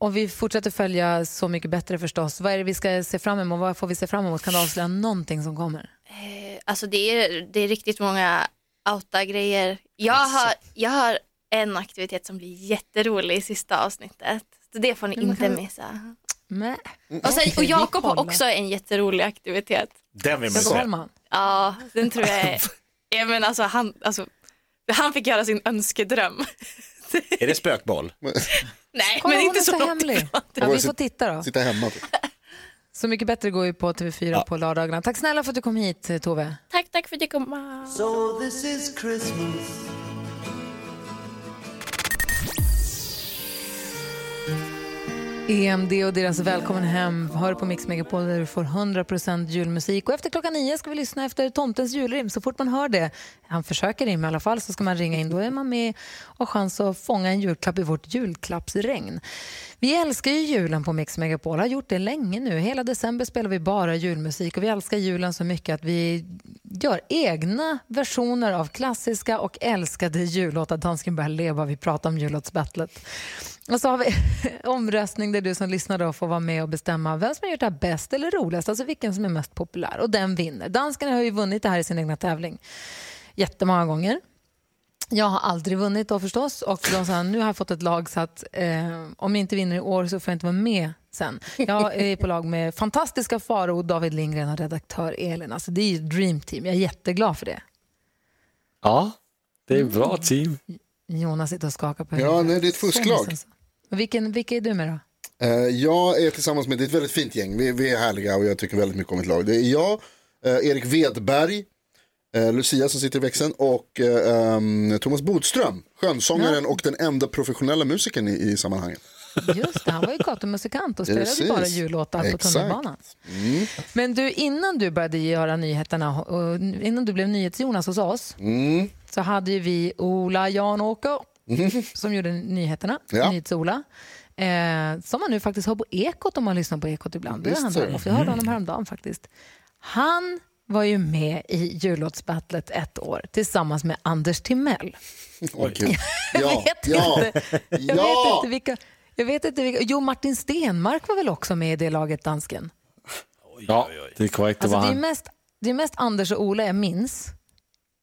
Och vi fortsätter följa Så mycket bättre förstås. Vad är det vi ska se fram emot? Vad får vi se fram emot? Kan du avslöja någonting som kommer? Eh, Alltså det är, det är riktigt många outa-grejer. Jag har, jag har en aktivitet som blir jätterolig i sista avsnittet. Så det får ni Men inte kan missa. Nej. Och, sen, och Jakob har också en jätterolig aktivitet. Den vill man se. Ja, den tror jag är... Ja, men alltså, han, alltså, han fick göra sin önskedröm. Är det spökboll? Nej, Kolla, men inte är så så hemlig. ifrån. Ja, vi får titta då. Sitta hemma. Typ. Så mycket bättre går ju på TV4 på lördagarna. Tack snälla för att du kom hit, Tove. Tack, tack för att jag kom. So this is Christmas. EMD och deras Välkommen hem hör på Mix Megapol där du får 100% julmusik. Och efter klockan nio ska vi lyssna efter Tomtens julrim. Så fort man hör det, han försöker rim i alla fall, så ska man ringa in. Då är man med och har chans att fånga en julklapp i vårt julklappsregn. Vi älskar ju julen på Mix Megapol, har gjort det länge nu. Hela december spelar vi bara julmusik och vi älskar julen så mycket att vi gör egna versioner av klassiska och älskade jullåtar. Dansken börjar leva, vi pratar om jullåtsbattlet. Och så har vi omröstning där du som lyssnar då får vara med och bestämma vem som har gjort det här bäst eller roligast, alltså vilken som är mest populär. Och den vinner. Danskarna har ju vunnit det här i sin egna tävling jättemånga gånger. Jag har aldrig vunnit då förstås och de sa nu har jag fått ett lag så att eh, om jag inte vinner i år så får jag inte vara med sen. Jag är på lag med fantastiska Faro, David Lindgren och redaktör Elin. Alltså det är ju ett dream team. Jag är jätteglad för det. Ja, det är ett bra team. Jonas sitter och skakar på Ja, nej, det är ett fusklag. Vilken, vilka är du med då? Eh, jag är tillsammans med, det är ett väldigt fint gäng, vi, vi är härliga och jag tycker väldigt mycket om mitt lag. Det är jag, eh, Erik Wedberg, Lucia som sitter i växeln och eh, um, Thomas Bodström, skönsångaren och den enda professionella musikern i, i sammanhanget. Just det, han var ju gatumusikant och spelade Precis. bara jullåtar på tunnelbanan. Mm. Men du, innan du började göra nyheterna, och innan du blev NyhetsJonas hos oss, Mm. så hade ju vi Ola Jan-Åker som gjorde nyheterna, Ja. NyhetsOla. Eh, som man nu faktiskt har på Ekot om man lyssnar på Ekot ibland. Det är Visst han där. Jag hörde Mm. honom häromdagen faktiskt. Han var ju med i jullåtsbattlet ett år tillsammans med Anders Timell. Oj. Jag Ja, vet ja, inte. Jag vet ja. inte vilka... Jag vet inte vilka. Jo, Martin Stenmark var väl också med i det laget, dansken? Ja, det är korrekt. Alltså, var det, är mest, det är mest Anders och Ola jag minns.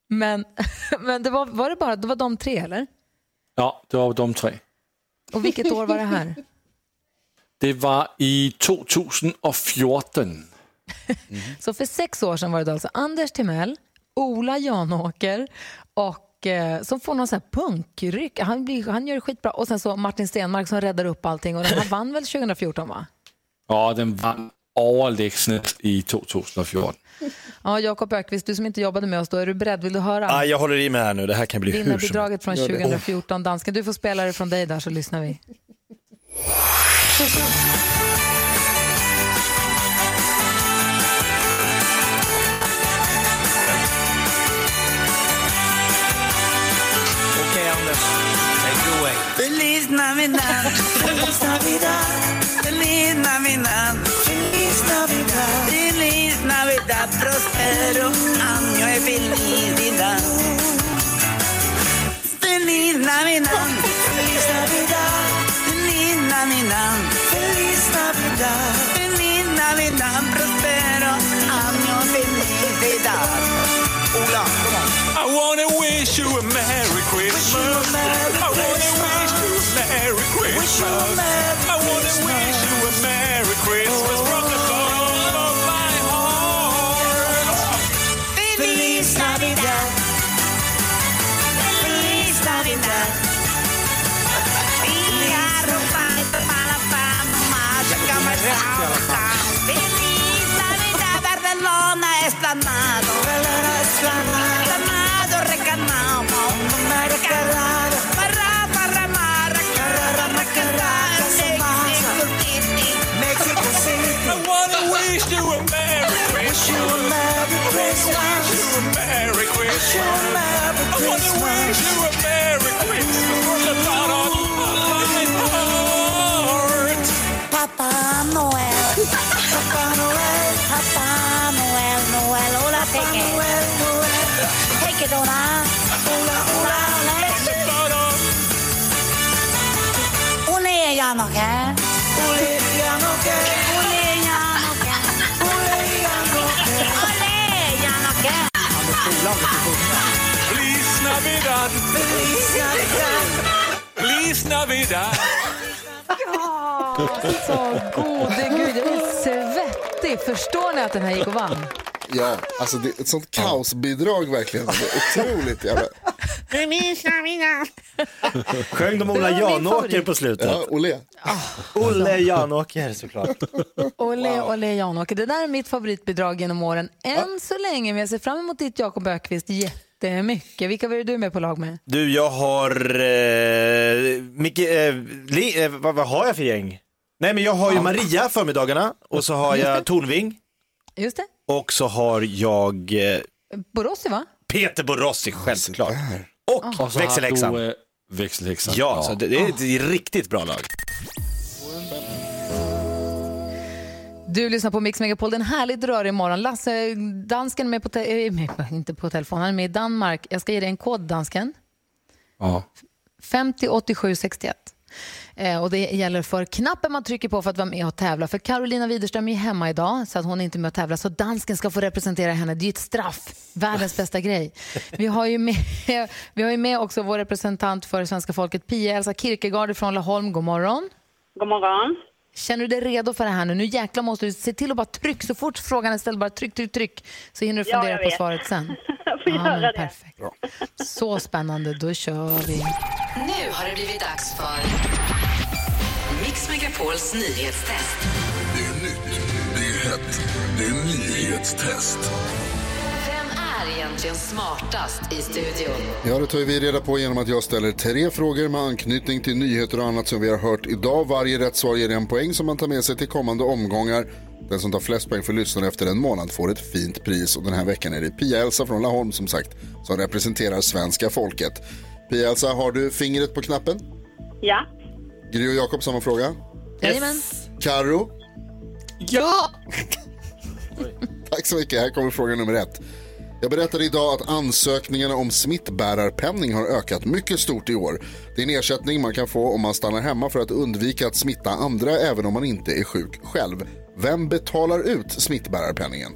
Men, men det var, var det bara det var de tre, eller? Ja, det var de tre. Och vilket år var det här? Det var i 2014. Så för sex år sedan var det alltså Anders Timell, Ola Janåker och eh, som får någon sån här punkryck. Han, blir, han gör det skitbra. Och sen så Martin Stenmark som räddar upp allting. Och den här vann väl 2014 va? Ja, den vann överlägset i 2014. Ja, Jakob Ökvist, du som inte jobbade med oss då, är du beredd? Vill du höra? Ah, jag håller i mig här nu, det här kan bli hur som Vinnarbidraget från Gör det. 2014, dansken. Du får spela det från dig där så lyssnar vi. Feliz Navidad, Feliz Navidad, Feliz Navidad, Feliz Navidad, Feliz Navidad, prospero año de felicidad. Feliz Navidad, Feliz Navidad, Feliz Navidad, Feliz Navidad, Feliz Navidad, prospero año de felicidad. wanna wish you a Merry Christmas. I wanna wish you a Merry Christmas. I wanna wish you a Merry Christmas from the bottom of my heart. Feliz Navidad. Feliz Navidad. Figaro para para Feliz Navidad, Barcelona esplanado. Esplanado, Wish you a Merry Christmas. Wish you a Merry Christmas. I wanna wish you a Merry Christmas from the bottom of my heart. Papá Noel. Papá Noel. Papá Noel, Noel. Hola, take it. Noel, Noel. Take it, hola. Hola, hola, hola. Ole, ya no can. Ole, Feliz Navidad. Feliz Navidad. Feliz Navidad. Så gode gud, jag är svettig. Förstår ni att den här gick och vann? Ja, alltså det är ett sånt kaosbidrag verkligen. Det är otroligt jävla... Feliz Navidad. Sjöng de Ola Janåker på slutet? Ja, Olle. Olle Janåker såklart. Olle, Olle Janåker. Det där är mitt favoritbidrag genom åren. Än så länge, men jag ser fram emot ditt Jakob Ökvist jättemycket. Vilka var du med på lag med? Du, jag har... Eh, Micke, eh, li, eh, vad, vad har jag för gäng? Nej, men jag har ju Maria förmiddagarna och så har jag Tornving Just det, och så har jag eh, Borossi va? Peter Borossi, självklart. Och Och så växelhäxan. eh, växelhäxan. Ja, så det, det är ett riktigt bra lag. Du lyssnar på Mix Megapol, den härligt rörig morgon. Lasse, dansken är med på, te- eh, med, inte på telefon, han är med i Danmark. Jag ska ge dig en kod, dansken. Ja. 50 87 61. Eh, och det gäller för knappen man trycker på för att vara med och tävla. För Carolina Widerström är hemma idag så att hon är inte med och tävla. Så dansken ska få representera henne. Det är ju ett straff. Världens bästa grej. Vi har ju med, vi har ju med också vår representant för svenska folket, Pia-Elsa Kierkegaard från Laholm. God morgon. God morgon. Känner du dig redo för det här nu? Nu jäklar måste du se till att bara tryck så fort frågan är ställd. Bara tryck, tryck, tryck. Så hinner du Ja, fundera jag på svaret sen. Jag får Ja, göra men det. perfekt. Så spännande. Då kör vi. Nu har det blivit dags för Megapols nyhetstest. Det är nytt, det är hett, det är nyhetstest. Vem är egentligen smartast i studion? Ja, det tar vi reda på genom att jag ställer tre frågor med anknytning till nyheter och annat som vi har hört idag. Varje rätt svar ger en poäng som man tar med sig till kommande omgångar. Den som tar flest poäng för lyssnare efter en månad får ett fint pris. Och den här veckan är det Pia-Elsa från Laholm som sagt som representerar svenska folket. Pia-Elsa, har du fingret på knappen? Ja. Gry och Jakob, samma fråga. Jajamän. Karo, Ja! tack så mycket. Här kommer fråga nummer ett. Jag berättade idag att ansökningarna om smittbärarpenning har ökat mycket stort i år. Det är en ersättning man kan få om man stannar hemma för att undvika att smitta andra även om man inte är sjuk själv. Vem betalar ut smittbärarpenningen?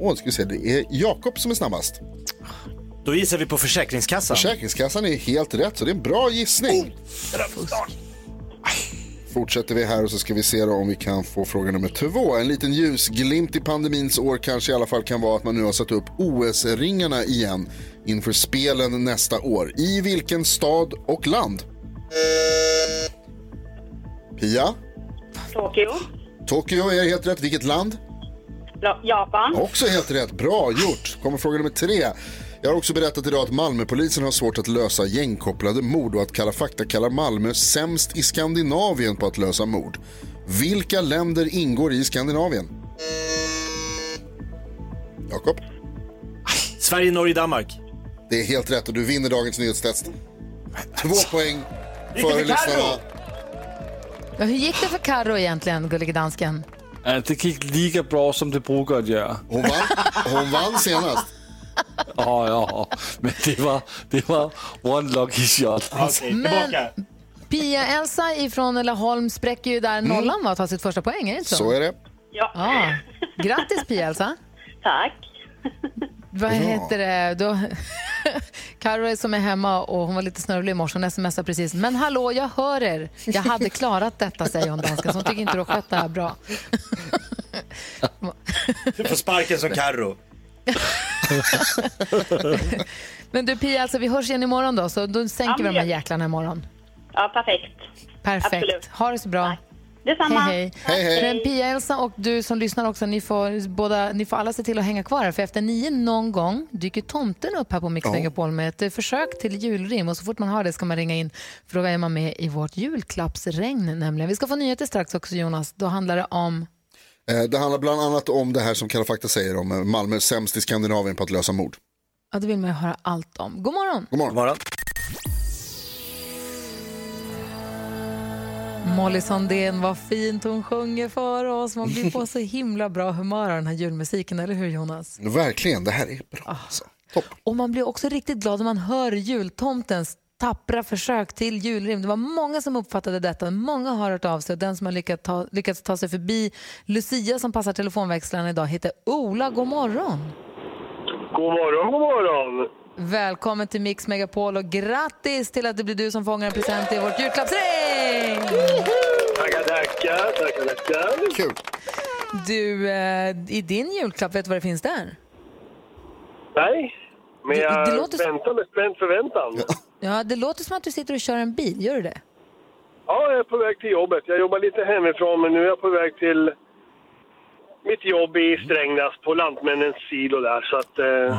Åh, ska vi se, det är Jakob som är snabbast. Då gissar vi på Försäkringskassan. Försäkringskassan är helt rätt, så det är en bra gissning. Fortsätter vi här och så ska vi se om vi kan få fråga nummer två. En liten ljusglimt i pandemins år kanske i alla fall kan vara att man nu har satt upp OS-ringarna igen inför spelen nästa år. I vilken stad och land? Pia? Tokyo. Tokyo är helt rätt. Vilket land? Ja- Japan. Också helt rätt. Bra gjort. Kommer fråga nummer tre. Jag har också berättat idag att Malmöpolisen har svårt att lösa gängkopplade mord och att Kalla fakta kallar Malmö sämst i Skandinavien på att lösa mord. Vilka länder ingår i Skandinavien? Jakob? Sverige, Norge, Danmark. Det är helt rätt och du vinner dagens nyhetstest. Två poäng för lyssnarna. Ja, hur gick det för Karo egentligen, gullige dansken? Det gick lika bra som det brukar göra. Hon vann, hon vann senast. Ja, ja, men det var, det var one lucky shot. Men Pia-Elsa ifrån Laholm spräcker ju där nollan va, och tar sitt första poäng, är det inte så? Så är det. Ja. Ja. Grattis Pia-Elsa. Tack. Vad heter det? Då... Karo är som är hemma och hon var lite snörvlig i morse. Hon smsade precis. Men hallå, jag hör er. Jag hade klarat detta, säger hon dansken. Så hon tycker inte du har skött det här bra. Du får sparken som Carro. Men du Pia, alltså, vi hörs igen imorgon då. Så då sänker Ja, vi de här jäklarna imorgon. Ja, perfekt. Perfekt. Absolut. Ha det så bra. Detsamma. Hej, hej. Hej, hej. Men Pia, Elsa och du som lyssnar också, ni får, båda, ni får alla se till att hänga kvar här. För efter nio någon gång dyker tomten upp här på Mix. Megapol med ett försök till julrim. Och så fort man har det ska man ringa in för då är man med i vårt julklappsregn nämligen. Vi ska få nyheter strax också Jonas. Då handlar det om Det handlar bland annat om det här som Kalla fakta säger om eh, Malmö sämst i Skandinavien på att lösa mord. Ja, det vill man ju höra allt om. God morgon! God morgon. morgon. Molly Sandén, vad fint hon sjunger för oss. Man blir på så himla bra humör av den här julmusiken, eller hur Jonas? Verkligen, det här är bra. Alltså. Och man blir också riktigt glad när man hör jultomtens tappra försök till julrim. Det var många som uppfattade detta. Många har hört av sig och den som har lyckats ta, lyckats ta sig förbi Lucia som passar telefonväxlarna idag heter Ola. God morgon! God morgon, god morgon. Välkommen till Mix Megapol och grattis till att det blir du som fångar en present i vårt julklappsring! Tackar, tackar, tackar, tackar. Kul. Du, eh, i din julklapp, vet du vad det finns där? Nej, men Det- jag det låter så- väntar med spänd förväntan. Ja, det låter som att du sitter och kör en bil, gör du det? Ja, jag är på väg till jobbet. Jag jobbar lite hemifrån, men nu är jag på väg till mitt jobb i Strängnäs på Lantmännens silo där. Så att, eh,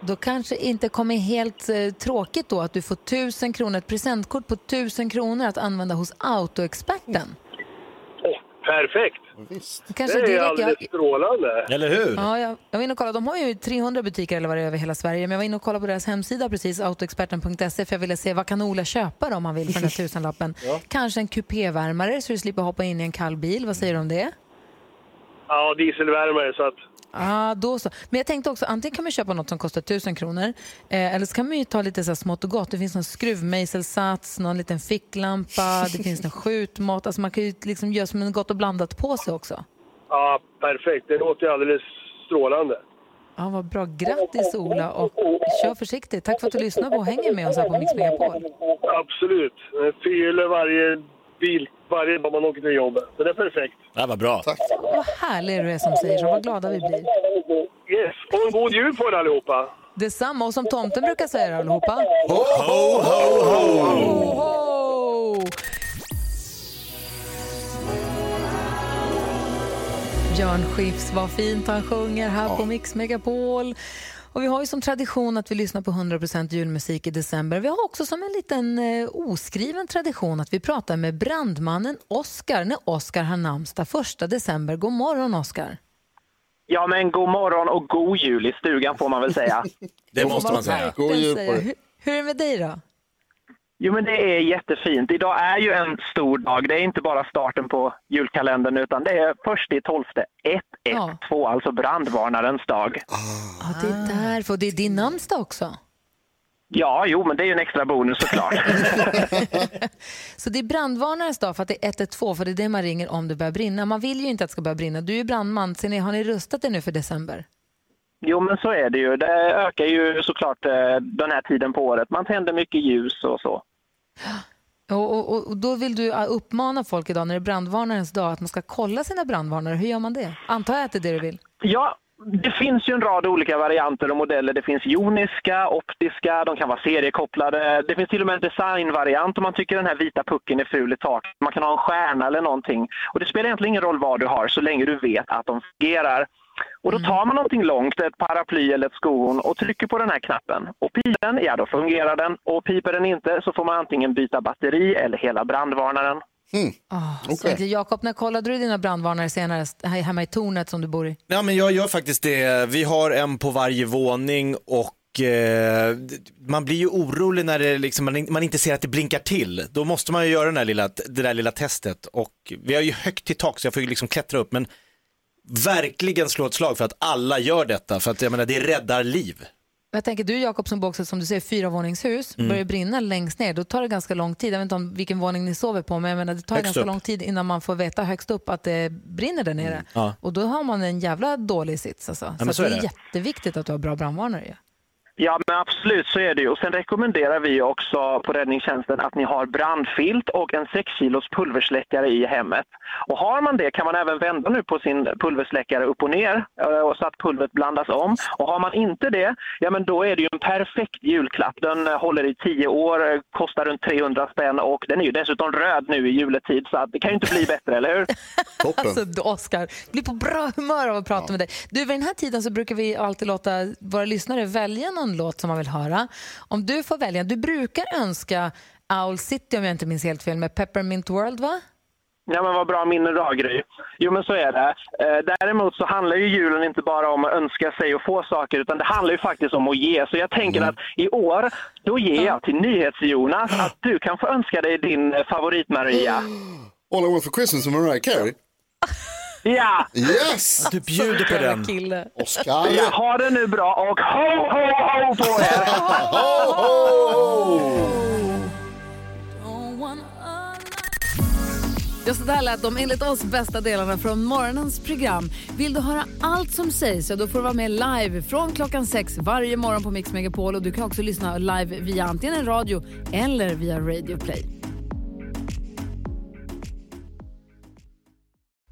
Då kanske inte kommer helt eh, tråkigt då att du får 1000 kronor, ett presentkort på 1000 kronor att använda hos Autoexperten. Perfekt. Kanske det är direkt, alldeles jag- strålande. Eller hur? Ja, jag, jag var inne och kollade. De har ju 300 butiker eller vad det är över hela Sverige. Men jag var inne och kollade på deras hemsida precis, autoexperten.se, för jag ville se vad kan Ola köpa då om han vill för den här tusenlappen. Kanske en kupévärmare så du slipper hoppa in i en kall bil. Vad säger du om det? Ja, dieselvärmare så att... Ja, då så. Men jag tänkte också, antingen kan man köpa något som kostar 1000 kronor, eh, eller så kan man ju ta lite så här smått och gott. Det finns någon skruvmejselsats, någon liten ficklampa, det finns någon skjutmått. Alltså man kan ju liksom göra som en gott och blandat på sig också. Ja, perfekt. Det låter ju alldeles strålande. Ja, vad bra. Grattis Ola och kör försiktigt. Tack för att du lyssnar på och hänger med oss här på Mix Megapol. Absolut. Fyller varje bil varje dag man åker till jobbet. Så det är perfekt. Det var bra. Tack. Vad härlig du är som säger så. Vad glada vi blir. Yes, och en god jul på er allihopa. Detsamma. Och som tomten brukar säga allihopa. Ho, ho, ho, ho! Ho, ho! Björn Skifs, vad fint han sjunger här på Mix Megapol. Och vi har ju som tradition att vi lyssnar på 100% julmusik i december. Vi har också som en liten eh, oskriven tradition att vi pratar med brandmannen Oscar när Oscar har namnsdag 1 december. God morgon Oscar. Ja, men god morgon och god jul i stugan får man väl säga. Det måste man säga. God jul på dig. Hur, hur är det med dig då? Jo, men det är jättefint. Idag är ju en stor dag. Det är inte bara starten på julkalendern utan det är först i tolfte 112, alltså brandvarnarens dag. Ja, det är därför. Och det är din namnsdag också. Ja, jo, men det är ju en extra bonus såklart. Så det är brandvarnarens dag för att det är 112, för det är det man ringer om det börjar brinna. Man vill ju inte att det ska börja brinna. Du är ju brandman, så ni, har ni rustat er nu för december? Jo, men så är det ju. Det ökar ju såklart eh, den här tiden på året. Man tänder mycket ljus och så. Och, och, och- då vill du uppmana folk idag när det är brandvarnarens dag att man ska kolla sina brandvarnare. Hur gör man det? Antar jag att det är det du vill? Ja, det finns ju en rad olika varianter och modeller. Det finns joniska, optiska, de kan vara seriekopplade. Det finns till och med en designvariant om man tycker den här vita pucken är ful i taket. Man kan ha en stjärna eller någonting. Och det spelar egentligen ingen roll vad du har så länge du vet att de fungerar. Och då tar man någonting långt, ett paraply eller ett skohorn och trycker på den här knappen. Och piper den, ja då fungerar den. Och piper den inte så får man antingen byta batteri eller hela brandvarnaren. Oh, så enkelt. Jakob, när kollade du dina brandvarnare senast här hemma i tornet som du bor i? Ja, men jag gör faktiskt det. Vi har en på varje våning och eh, man blir ju orolig när det liksom, man, man inte ser att det blinkar till. Då måste man ju göra den där lilla, det där lilla testet och vi har ju högt till tak så jag får ju liksom klättra upp men verkligen slå ett slag för att alla gör detta för att jag menar det räddar liv. Jag tänker, du Jakob som också, som du säger, fyravåningshus, Mm. börjar brinna längst ner, då tar det ganska lång tid. Jag vet inte om vilken våning ni sover på, men jag menar, det tar Högst ganska upp. lång tid innan man får veta högst upp att det brinner där nere. Ja. Och då har man en jävla dålig sits. Alltså. men så så är det är det. jätteviktigt att du har bra brandvarnare. Ja, men absolut så är det ju. Och sen rekommenderar vi också på räddningstjänsten att ni har brandfilt och en 6 kilos pulversläckare i hemmet. Och har man det kan man även vända nu på sin pulversläckare upp och ner eh, så att pulvret blandas om. Och har man inte det, ja men då är det ju en perfekt julklapp. Den eh, håller i 10 år, eh, kostar runt 300 spänn och den är ju dessutom röd nu i juletid så att det kan ju inte bli bättre, eller hur? Alltså, du, Oscar, blir på bra humör av att prata med dig. Du, vid den här tiden så brukar vi alltid låta våra lyssnare välja någon låt som man vill höra. Om du får välja, du brukar önska Owl City om jag inte minns helt fel med Peppermint World va? Ja, men vad bra minne du har, Gry. Jo, men så är det. Eh, däremot så handlar ju julen inte bara om att önska sig och få saker, utan det handlar ju faktiskt om att ge. Så jag tänker att i år, då ger jag till NyhetsJonas att du kan få önska dig din eh, favorit-Maria. All I want for Christmas med Mariah Carey. Ja! Yes! Du bjuder på den. Kille. Oscar. Ja, ha det nu bra och ho, ho, ho på er! ho, ho! Ja, så där lät de enligt oss bästa delarna från morgonens program. Vill du höra allt som sägs så då får du vara med live från klockan sex varje morgon på Mix Megapol. Och du kan också lyssna live via antingen en radio eller via Radio Play.